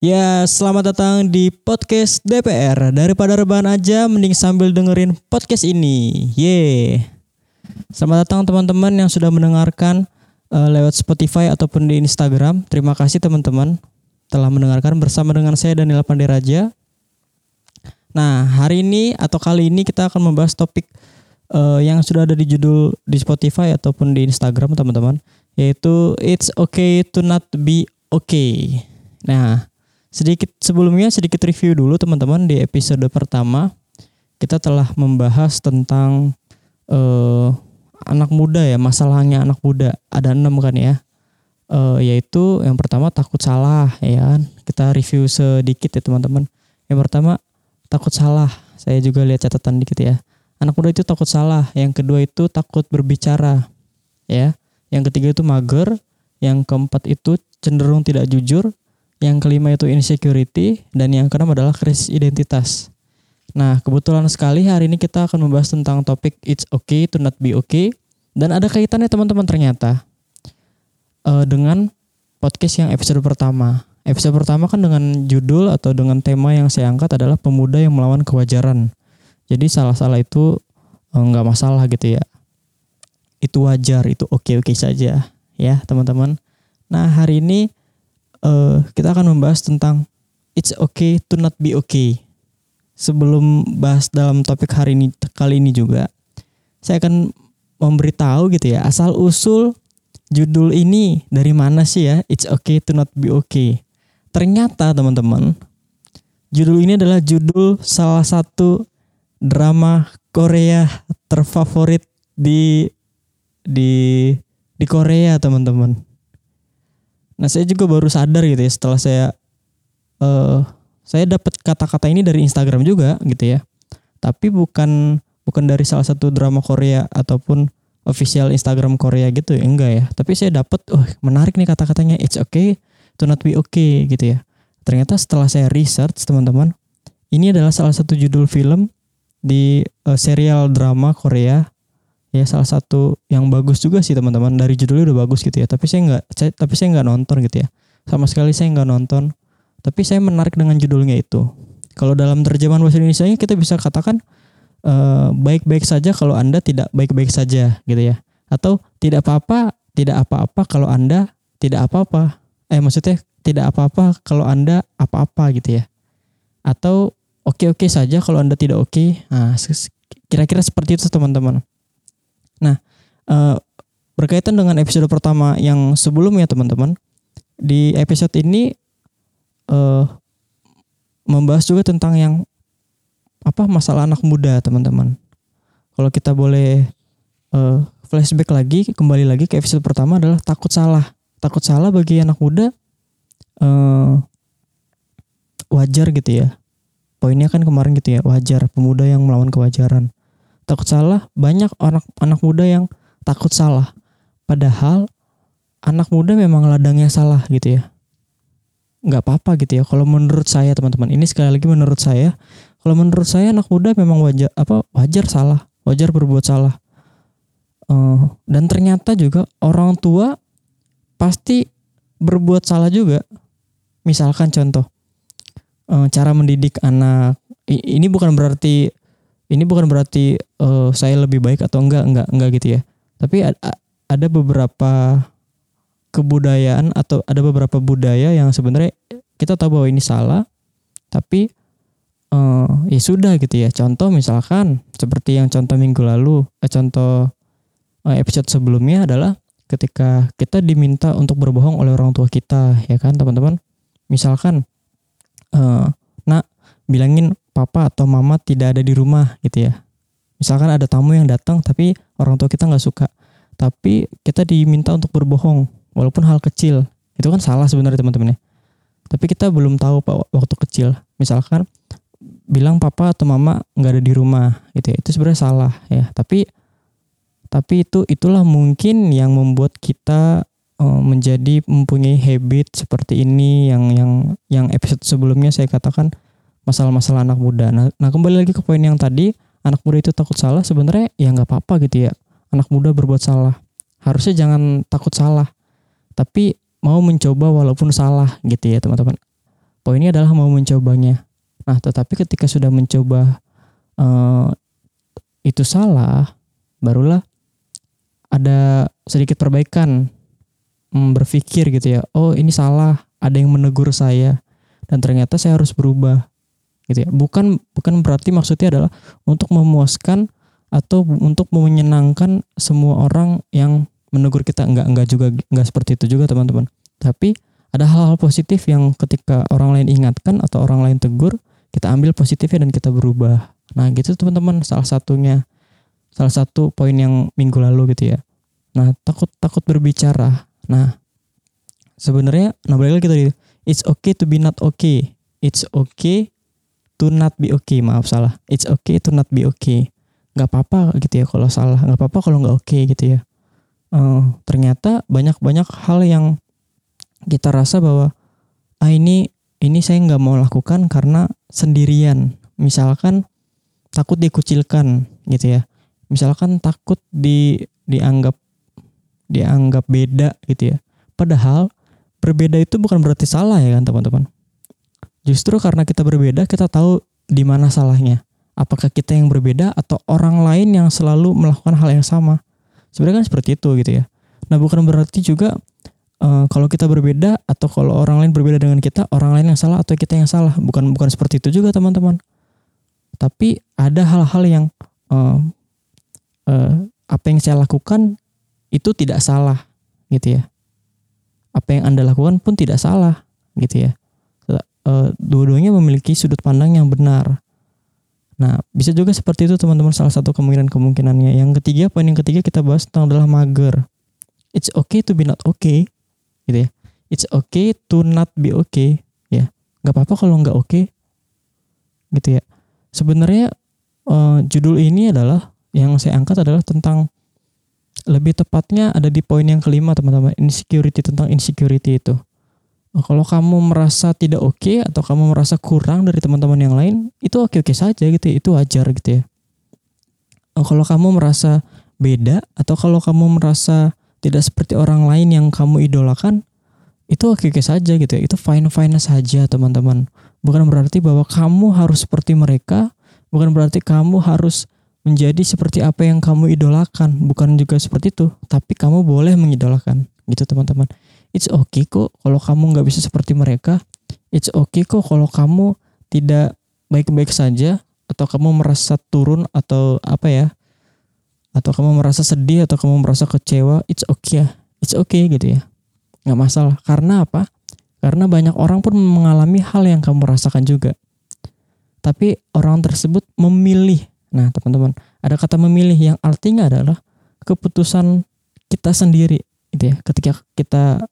Ya, selamat datang di podcast DPR. Daripada rebahan aja, mending sambil dengerin podcast ini. Ye. Selamat datang teman-teman yang sudah mendengarkan uh, lewat Spotify ataupun di Instagram. Terima kasih teman-teman telah mendengarkan bersama dengan saya Daniel Pandiraja. Nah, hari ini atau kali ini kita akan membahas topik uh, yang sudah ada di judul di Spotify ataupun di Instagram teman-teman, yaitu It's Okay to Not Be Okay. Nah, Sedikit sebelumnya sedikit review dulu teman-teman. Di episode pertama kita telah membahas tentang uh, anak muda ya masalahnya anak muda. Ada enam kan ya? Uh, yaitu yang pertama takut salah ya kan? Kita review sedikit ya teman-teman. Yang pertama takut salah. Saya juga lihat catatan dikit ya. Anak muda itu takut salah. Yang kedua itu takut berbicara ya. Yang ketiga itu mager. Yang keempat itu cenderung tidak jujur yang kelima itu insecurity dan yang keenam adalah krisis identitas. Nah, kebetulan sekali hari ini kita akan membahas tentang topik it's okay to not be okay dan ada kaitannya teman-teman ternyata uh, dengan podcast yang episode pertama. Episode pertama kan dengan judul atau dengan tema yang saya angkat adalah pemuda yang melawan kewajaran. Jadi salah-salah itu eh, nggak masalah gitu ya. Itu wajar, itu oke-oke saja ya teman-teman. Nah hari ini uh, kita akan membahas tentang it's okay to not be okay. Sebelum bahas dalam topik hari ini kali ini juga, saya akan memberitahu gitu ya asal usul judul ini dari mana sih ya It's okay to not be okay. Ternyata teman-teman, judul ini adalah judul salah satu drama Korea terfavorit di di di Korea teman-teman. Nah saya juga baru sadar gitu ya setelah saya uh, saya dapat kata-kata ini dari Instagram juga gitu ya. Tapi bukan bukan dari salah satu drama Korea ataupun official Instagram Korea gitu ya enggak ya. Tapi saya dapat oh menarik nih kata-katanya it's okay to not be okay gitu ya. Ternyata setelah saya research teman-teman ini adalah salah satu judul film di uh, serial drama Korea ya salah satu yang bagus juga sih teman-teman. Dari judulnya udah bagus gitu ya. Tapi saya nggak tapi saya nggak nonton gitu ya. Sama sekali saya nggak nonton. Tapi saya menarik dengan judulnya itu. Kalau dalam terjemahan bahasa Indonesia kita bisa katakan uh, baik-baik saja kalau anda tidak baik-baik saja gitu ya. Atau tidak apa-apa tidak apa-apa kalau anda tidak apa-apa. Eh maksudnya tidak apa-apa kalau anda apa-apa gitu ya. Atau oke-oke saja kalau anda tidak oke. Nah kira-kira seperti itu teman-teman Nah, uh, berkaitan dengan episode pertama yang sebelumnya teman-teman, di episode ini uh, membahas juga tentang yang apa masalah anak muda teman-teman. Kalau kita boleh uh, flashback lagi, kembali lagi ke episode pertama adalah takut salah. Takut salah bagi anak muda uh, wajar gitu ya. Poinnya kan kemarin gitu ya, wajar pemuda yang melawan kewajaran takut salah banyak anak anak muda yang takut salah. Padahal anak muda memang ladangnya salah gitu ya. Nggak apa-apa gitu ya. Kalau menurut saya teman-teman ini sekali lagi menurut saya kalau menurut saya anak muda memang wajar apa wajar salah wajar berbuat salah. Uh, dan ternyata juga orang tua pasti berbuat salah juga. Misalkan contoh uh, cara mendidik anak ini bukan berarti ini bukan berarti uh, saya lebih baik atau enggak enggak enggak gitu ya. Tapi ada beberapa kebudayaan atau ada beberapa budaya yang sebenarnya kita tahu bahwa ini salah tapi uh, ya sudah gitu ya. Contoh misalkan seperti yang contoh minggu lalu eh, contoh uh, episode sebelumnya adalah ketika kita diminta untuk berbohong oleh orang tua kita ya kan teman-teman. Misalkan uh, nak bilangin papa atau mama tidak ada di rumah gitu ya. Misalkan ada tamu yang datang tapi orang tua kita nggak suka. Tapi kita diminta untuk berbohong walaupun hal kecil. Itu kan salah sebenarnya teman-teman ya. Tapi kita belum tahu pak waktu kecil. Misalkan bilang papa atau mama nggak ada di rumah gitu ya. Itu sebenarnya salah ya. Tapi tapi itu itulah mungkin yang membuat kita uh, menjadi mempunyai habit seperti ini yang yang yang episode sebelumnya saya katakan masalah-masalah anak muda. Nah, nah kembali lagi ke poin yang tadi, anak muda itu takut salah sebenarnya ya nggak apa-apa gitu ya. Anak muda berbuat salah. Harusnya jangan takut salah. Tapi mau mencoba walaupun salah gitu ya teman-teman. poinnya adalah mau mencobanya nah tetapi ketika sudah mencoba uh, itu salah barulah ada sedikit perbaikan hmm, berpikir gitu ya oh ini salah ada yang menegur saya dan ternyata saya harus berubah gitu ya. Bukan bukan berarti maksudnya adalah untuk memuaskan atau untuk menyenangkan semua orang yang menegur kita. Enggak enggak juga enggak seperti itu juga teman-teman. Tapi ada hal-hal positif yang ketika orang lain ingatkan atau orang lain tegur kita ambil positifnya dan kita berubah. Nah gitu teman-teman. Salah satunya salah satu poin yang minggu lalu gitu ya. Nah takut takut berbicara. Nah sebenarnya nah balik lagi tadi. It's okay to be not okay. It's okay to not be okay maaf salah. It's okay to not be okay. Nggak apa-apa gitu ya kalau salah. Nggak apa-apa kalau nggak oke okay, gitu ya. Uh, ternyata banyak banyak hal yang kita rasa bahwa ah ini ini saya nggak mau lakukan karena sendirian. Misalkan takut dikucilkan gitu ya. Misalkan takut di dianggap dianggap beda gitu ya. Padahal berbeda itu bukan berarti salah ya kan teman-teman. Justru karena kita berbeda kita tahu di mana salahnya. Apakah kita yang berbeda atau orang lain yang selalu melakukan hal yang sama. Sebenarnya kan seperti itu gitu ya. Nah bukan berarti juga uh, kalau kita berbeda atau kalau orang lain berbeda dengan kita, orang lain yang salah atau kita yang salah. Bukan bukan seperti itu juga teman-teman. Tapi ada hal-hal yang uh, uh, apa yang saya lakukan itu tidak salah gitu ya apa yang Anda lakukan pun tidak salah gitu ya. E, dua-duanya memiliki sudut pandang yang benar. Nah, bisa juga seperti itu teman-teman salah satu kemungkinan-kemungkinannya. Yang ketiga, poin yang ketiga kita bahas tentang adalah mager. It's okay to be not okay. Gitu ya. It's okay to not be okay. Ya. Gak apa-apa kalau nggak oke. Okay. Gitu ya. Sebenarnya uh, judul ini adalah yang saya angkat adalah tentang lebih tepatnya ada di poin yang kelima teman-teman insecurity tentang insecurity itu kalau kamu merasa tidak oke okay, atau kamu merasa kurang dari teman-teman yang lain itu oke-oke saja gitu ya. itu wajar gitu ya oh, kalau kamu merasa beda atau kalau kamu merasa tidak seperti orang lain yang kamu idolakan itu oke-oke saja gitu ya itu fine-fine saja teman-teman bukan berarti bahwa kamu harus seperti mereka bukan berarti kamu harus menjadi seperti apa yang kamu idolakan bukan juga seperti itu tapi kamu boleh mengidolakan gitu teman-teman it's okay kok kalau kamu nggak bisa seperti mereka. It's okay kok kalau kamu tidak baik-baik saja atau kamu merasa turun atau apa ya atau kamu merasa sedih atau kamu merasa kecewa it's okay ya. It's okay gitu ya. Nggak masalah. Karena apa? Karena banyak orang pun mengalami hal yang kamu rasakan juga. Tapi orang tersebut memilih. Nah, teman-teman, ada kata memilih yang artinya adalah keputusan kita sendiri, gitu ya. Ketika kita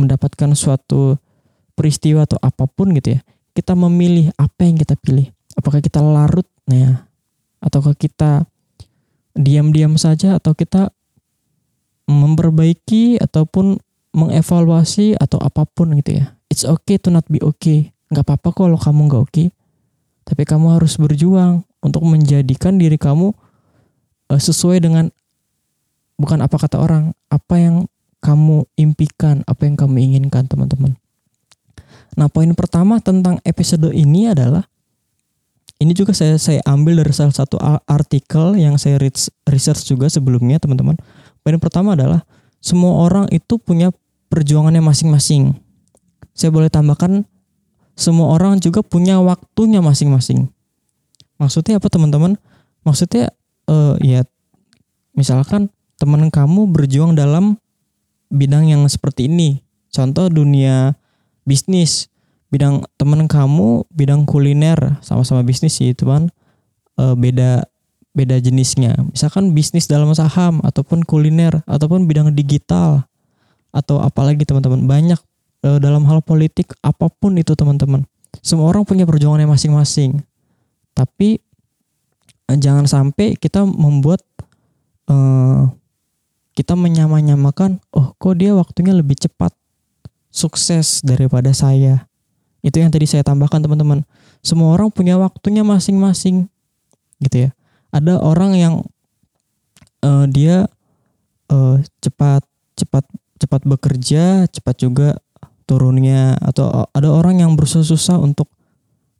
mendapatkan suatu peristiwa atau apa pun gitu ya, kita memilih apa yang kita pilih. Apakah kita larut, nah, ataukah kita diam-diam saja atau kita memperbaiki ataupun mengevaluasi atau apa pun gitu ya. It's okay to not be okay. Gak apa-apa kalau kamu gak oke. Okay. Tapi kamu harus berjuang untuk menjadikan diri kamu uh, sesuai dengan bukan apa kata orang, apa yang kamu impikan, apa yang kamu inginkan, teman-teman. Nah, poin pertama tentang episode ini adalah ini juga saya saya ambil dari salah satu artikel yang saya research juga sebelumnya, teman-teman. Poin pertama adalah semua orang itu punya perjuangannya masing-masing. Saya boleh tambahkan semua orang juga punya waktunya masing-masing. Maksudnya apa teman-teman? Maksudnya uh, ya misalkan teman kamu berjuang dalam bidang yang seperti ini. Contoh dunia bisnis, bidang teman kamu bidang kuliner sama-sama bisnis sih teman uh, beda beda jenisnya. Misalkan bisnis dalam saham ataupun kuliner ataupun bidang digital atau apalagi teman-teman banyak uh, dalam hal politik apa pun itu teman-teman. Semua orang punya perjuangannya masing-masing tapi jangan sampai kita membuat uh, kita menyamanyamakan oh kok dia waktunya lebih cepat sukses daripada saya? Itu yang tadi saya tambahkan teman-teman. Semua orang punya waktunya masing-masing gitu ya. Ada orang yang uh, dia uh, cepat cepat cepat bekerja cepat juga turunnya atau ada orang yang berusaha-susah untuk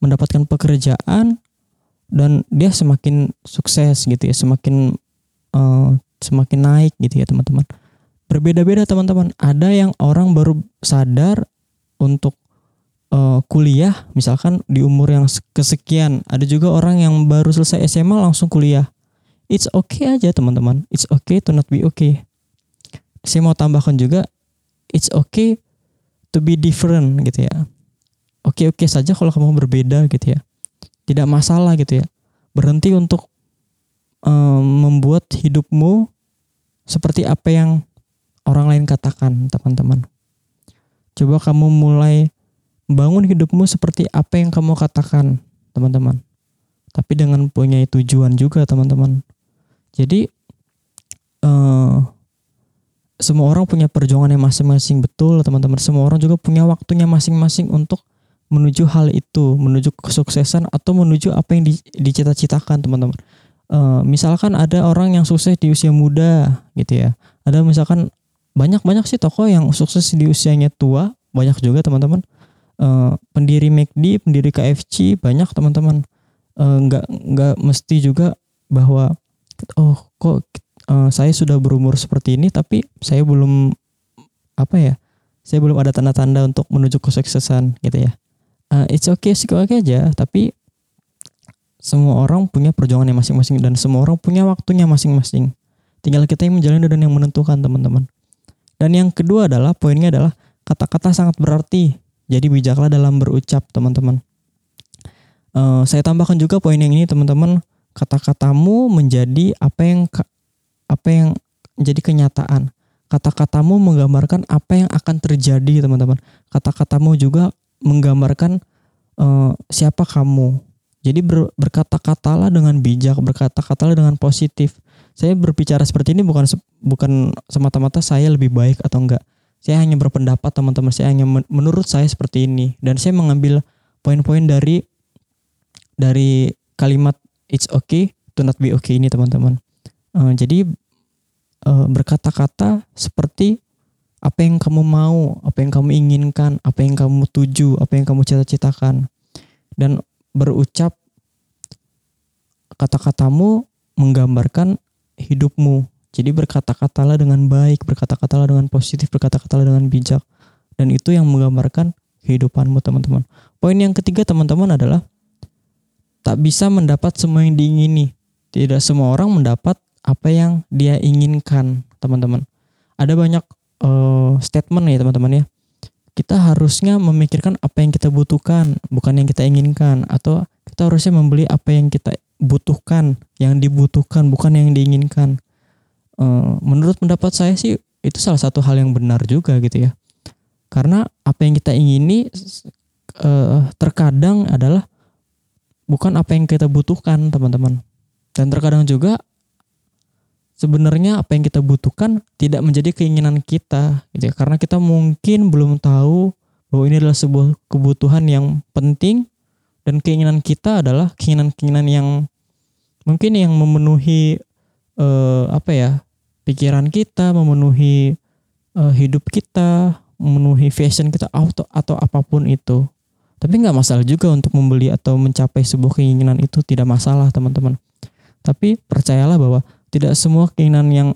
mendapatkan pekerjaan dan dia semakin sukses gitu ya. Semakin uh, semakin naik gitu ya teman-teman. Berbeda-beda teman-teman. Ada yang orang baru sadar untuk uh, kuliah misalkan di umur yang kesekian. Ada juga orang yang baru selesai SMA langsung kuliah. It's okay aja teman-teman. It's okay to not be okay. Saya mau tambahkan juga it's okay to be different gitu ya. Oke oke saja kalau kamu berbeda gitu ya. Tidak masalah gitu ya. Berhenti untuk membuat hidupmu seperti apa yang orang lain katakan teman-teman coba kamu mulai bangun hidupmu seperti apa yang kamu katakan teman-teman tapi dengan punya tujuan juga teman-teman jadi uh, semua orang punya perjuangannya masing-masing betul teman-teman. Semua orang juga punya waktunya masing-masing untuk menuju hal itu, menuju kesuksesan atau menuju apa yang di, dicita-citakan teman-teman. Uh, misalkan ada orang yang sukses di usia muda gitu ya. Ada misalkan banyak-banyak sih tokoh yang sukses di usianya tua, banyak juga teman-teman. Uh, pendiri McD, pendiri KFC banyak teman-teman. Uh, nggak nggak mesti juga bahwa oh kok uh, saya sudah berumur seperti ini tapi saya belum apa ya saya belum ada tanda-tanda untuk menuju kesuksesan gitu ya uh, it's okay sih oke okay aja tapi semua orang punya perjuangannya masing-masing dan semua orang punya waktunya masing-masing tinggal kita yang menjalani dan yang menentukan teman-teman dan yang kedua adalah poinnya adalah kata-kata sangat berarti jadi bijaklah dalam berucap teman-teman uh, saya tambahkan juga poin yang ini teman-teman kata-katamu menjadi apa yang apa yang menjadi kenyataan. Kata-katamu menggambarkan apa yang akan terjadi, teman-teman. Kata-katamu juga menggambarkan uh, siapa kamu. Jadi ber, berkata-katalah dengan bijak, berkata-katalah dengan positif. Saya berbicara seperti ini bukan bukan semata-mata saya lebih baik atau enggak. Saya hanya berpendapat teman-teman. Saya hanya menurut saya seperti ini dan saya mengambil poin-poin dari dari kalimat it's okay to not be okay ini teman-teman. Uh, jadi uh, berkata-kata seperti apa yang kamu mau, apa yang kamu inginkan, apa yang kamu tuju, apa yang kamu cita-citakan. Dan berucap kata-katamu menggambarkan hidupmu. Jadi berkata-katalah dengan baik, berkata-katalah dengan positif, berkata-katalah dengan bijak. Dan itu yang menggambarkan kehidupanmu teman-teman. Poin yang ketiga teman-teman adalah tak bisa mendapat semua yang diingini. Tidak semua orang mendapat apa yang dia inginkan, teman-teman. Ada banyak uh, statement ya, teman-teman ya. Kita harusnya memikirkan apa yang kita butuhkan, bukan yang kita inginkan atau kita harusnya membeli apa yang kita butuhkan, yang dibutuhkan bukan yang diinginkan. Uh, menurut pendapat saya sih itu salah satu hal yang benar juga gitu ya. Karena apa yang kita ingini uh, terkadang adalah bukan apa yang kita butuhkan, teman-teman. Dan terkadang juga sebenarnya apa yang kita butuhkan tidak menjadi keinginan kita gitu ya. Karena kita mungkin belum tahu bahwa ini adalah sebuah kebutuhan yang penting dan keinginan kita adalah keinginan-keinginan yang mungkin yang memenuhi eh, apa ya pikiran kita memenuhi eh, hidup kita memenuhi fashion kita atau atau apa pun itu. Tapi nggak masalah juga untuk membeli atau mencapai sebuah keinginan itu tidak masalah teman-teman. Tapi percayalah bahwa tidak semua keinginan yang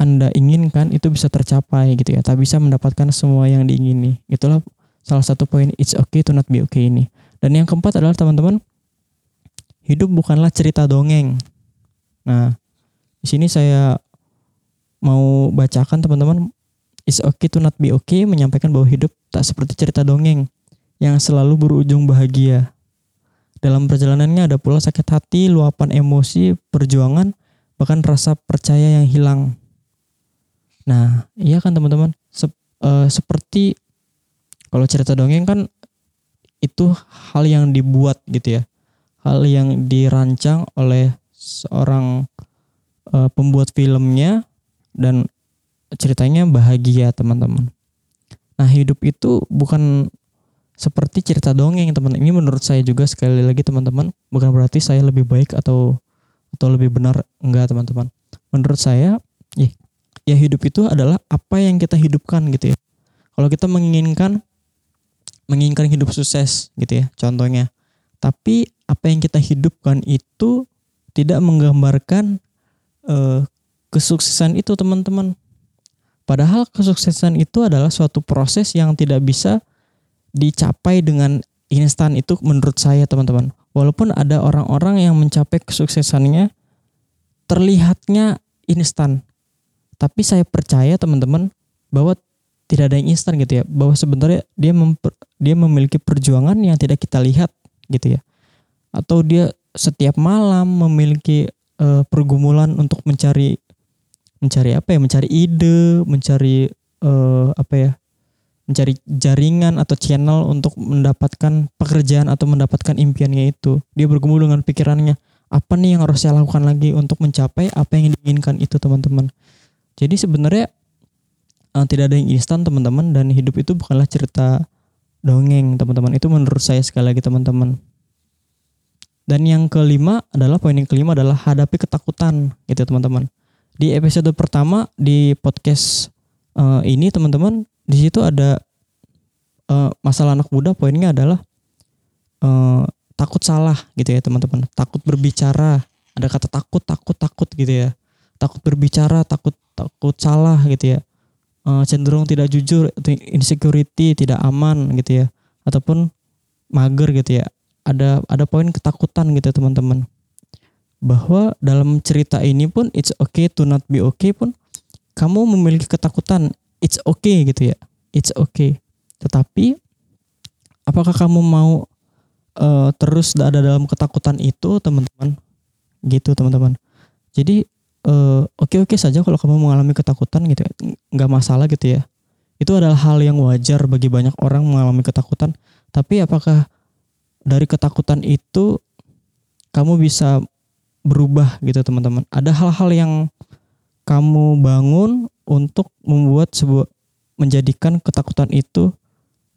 anda inginkan itu bisa tercapai gitu ya. Tak bisa mendapatkan semua yang diingini. Itulah salah satu poin it's okay to not be okay ini. Dan yang keempat adalah teman-teman hidup bukanlah cerita dongeng. Nah, di sini saya mau bacakan teman-teman it's okay to not be okay menyampaikan bahwa hidup tak seperti cerita dongeng yang selalu berujung bahagia. Dalam perjalanannya ada pula sakit hati, luapan emosi, perjuangan, bahkan rasa percaya yang hilang. Nah, iya kan teman-teman, Sep, uh, seperti kalau cerita dongeng kan itu hal yang dibuat gitu ya, hal yang dirancang oleh seorang uh, pembuat filmnya dan ceritanya bahagia teman-teman. Nah hidup itu bukan seperti cerita dongeng teman. Ini menurut saya juga sekali lagi teman-teman bukan berarti saya lebih baik atau atau lebih benar? Enggak teman-teman. Menurut saya ya, ya hidup itu adalah apa yang kita hidupkan gitu ya. Kalau kita menginginkan menginginkan hidup sukses gitu ya contohnya. Tapi apa yang kita hidupkan itu tidak menggambarkan uh, kesuksesan itu teman-teman. Padahal kesuksesan itu adalah suatu proses yang tidak bisa dicapai dengan instan itu menurut saya teman-teman walaupun ada orang-orang yang mencapai kesuksesannya terlihatnya instan. Tapi saya percaya teman-teman bahwa tidak ada yang instan gitu ya. Bahwa sebenarnya dia memper, dia memiliki perjuangan yang tidak kita lihat gitu ya. Atau dia setiap malam memiliki uh, pergumulan untuk mencari mencari apa ya? Mencari ide mencari uh, apa ya mencari jaringan atau channel untuk mendapatkan pekerjaan atau mendapatkan impiannya itu. Dia bergumul dengan pikirannya apa nih yang harus saya lakukan lagi untuk mencapai apa yang diinginkan itu teman-teman? Jadi sebenarnya uh, tidak ada yang instan teman-teman dan hidup itu bukanlah cerita dongeng teman-teman. Itu menurut saya sekali lagi teman-teman. Dan yang kelima adalah poin yang kelima adalah hadapi ketakutan gitu teman-teman. Di episode pertama di podcast uh, ini teman-teman di situ ada uh, masalah anak muda poinnya adalah uh, takut salah gitu ya teman-teman. Takut berbicara. Ada kata takut takut takut gitu ya. Takut berbicara takut takut salah gitu ya. Uh, cenderung tidak jujur insecurity tidak aman gitu ya. Ataupun mager gitu ya. Ada ada poin ketakutan gitu teman-teman. Bahwa dalam cerita ini pun it's okay to not be okay pun kamu memiliki ketakutan it's okay gitu ya. It's okay. Tetapi apakah kamu mau uh, terus ada dalam ketakutan itu teman-teman? Gitu teman-teman. Jadi uh, oke-oke saja kalau kamu mengalami ketakutan gitu ya. nggak masalah gitu ya. Itu adalah hal yang wajar bagi banyak orang mengalami ketakutan. Tapi apakah dari ketakutan itu kamu bisa berubah gitu teman-teman? Ada hal-hal yang kamu bangun untuk membuat sebuah menjadikan ketakutan itu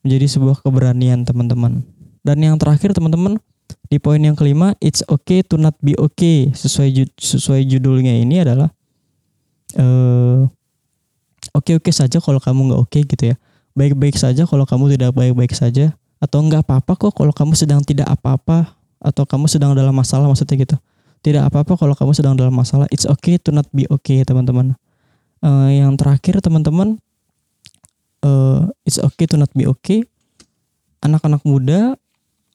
menjadi sebuah keberanian teman-teman. Dan yang terakhir teman-teman di poin yang kelima it's okay to not be okay. Sesuai sesuai judulnya ini adalah uh, oke-oke saja kalau kamu nggak oke okay gitu ya. Baik-baik saja kalau kamu tidak baik-baik saja. Atau nggak apa-apa kok kalau kamu sedang tidak apa-apa. Atau kamu sedang dalam masalah maksudnya gitu. Tidak apa-apa kalau kamu sedang dalam masalah. It's okay to not be okay teman-teman uh, yang terakhir teman-teman uh, it's okay to not be okay anak-anak muda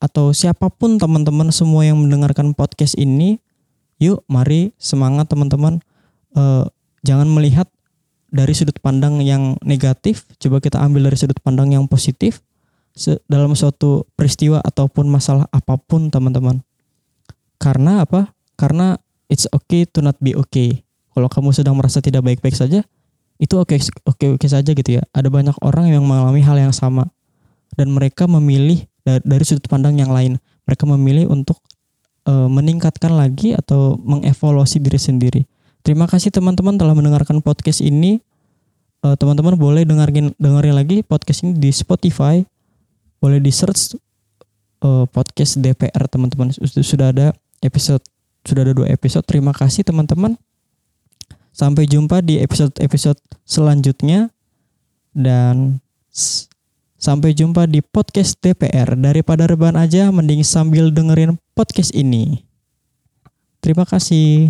atau siapa pun teman-teman semua yang mendengarkan podcast ini, yuk mari semangat teman-teman. Uh, jangan melihat dari sudut pandang yang negatif, coba kita ambil dari sudut pandang yang positif dalam suatu peristiwa ataupun masalah apa pun teman-teman. Karena apa? Karena it's okay to not be okay. Kalau kamu sedang merasa tidak baik-baik saja, itu oke oke oke saja gitu ya. Ada banyak orang yang mengalami hal yang sama dan mereka memilih dari sudut pandang yang lain. Mereka memilih untuk uh, meningkatkan lagi atau mengevaluasi diri sendiri. Terima kasih teman-teman telah mendengarkan podcast ini. Uh, teman-teman boleh dengerin dengerin lagi podcast ini di Spotify. Boleh di search uh, podcast DPR teman-teman. Sudah ada episode sudah ada dua episode. Terima kasih teman-teman. Sampai jumpa di episode-episode selanjutnya dan Sampai jumpa di podcast DPR. Daripada rebahan aja, mending sambil dengerin podcast ini. Terima kasih.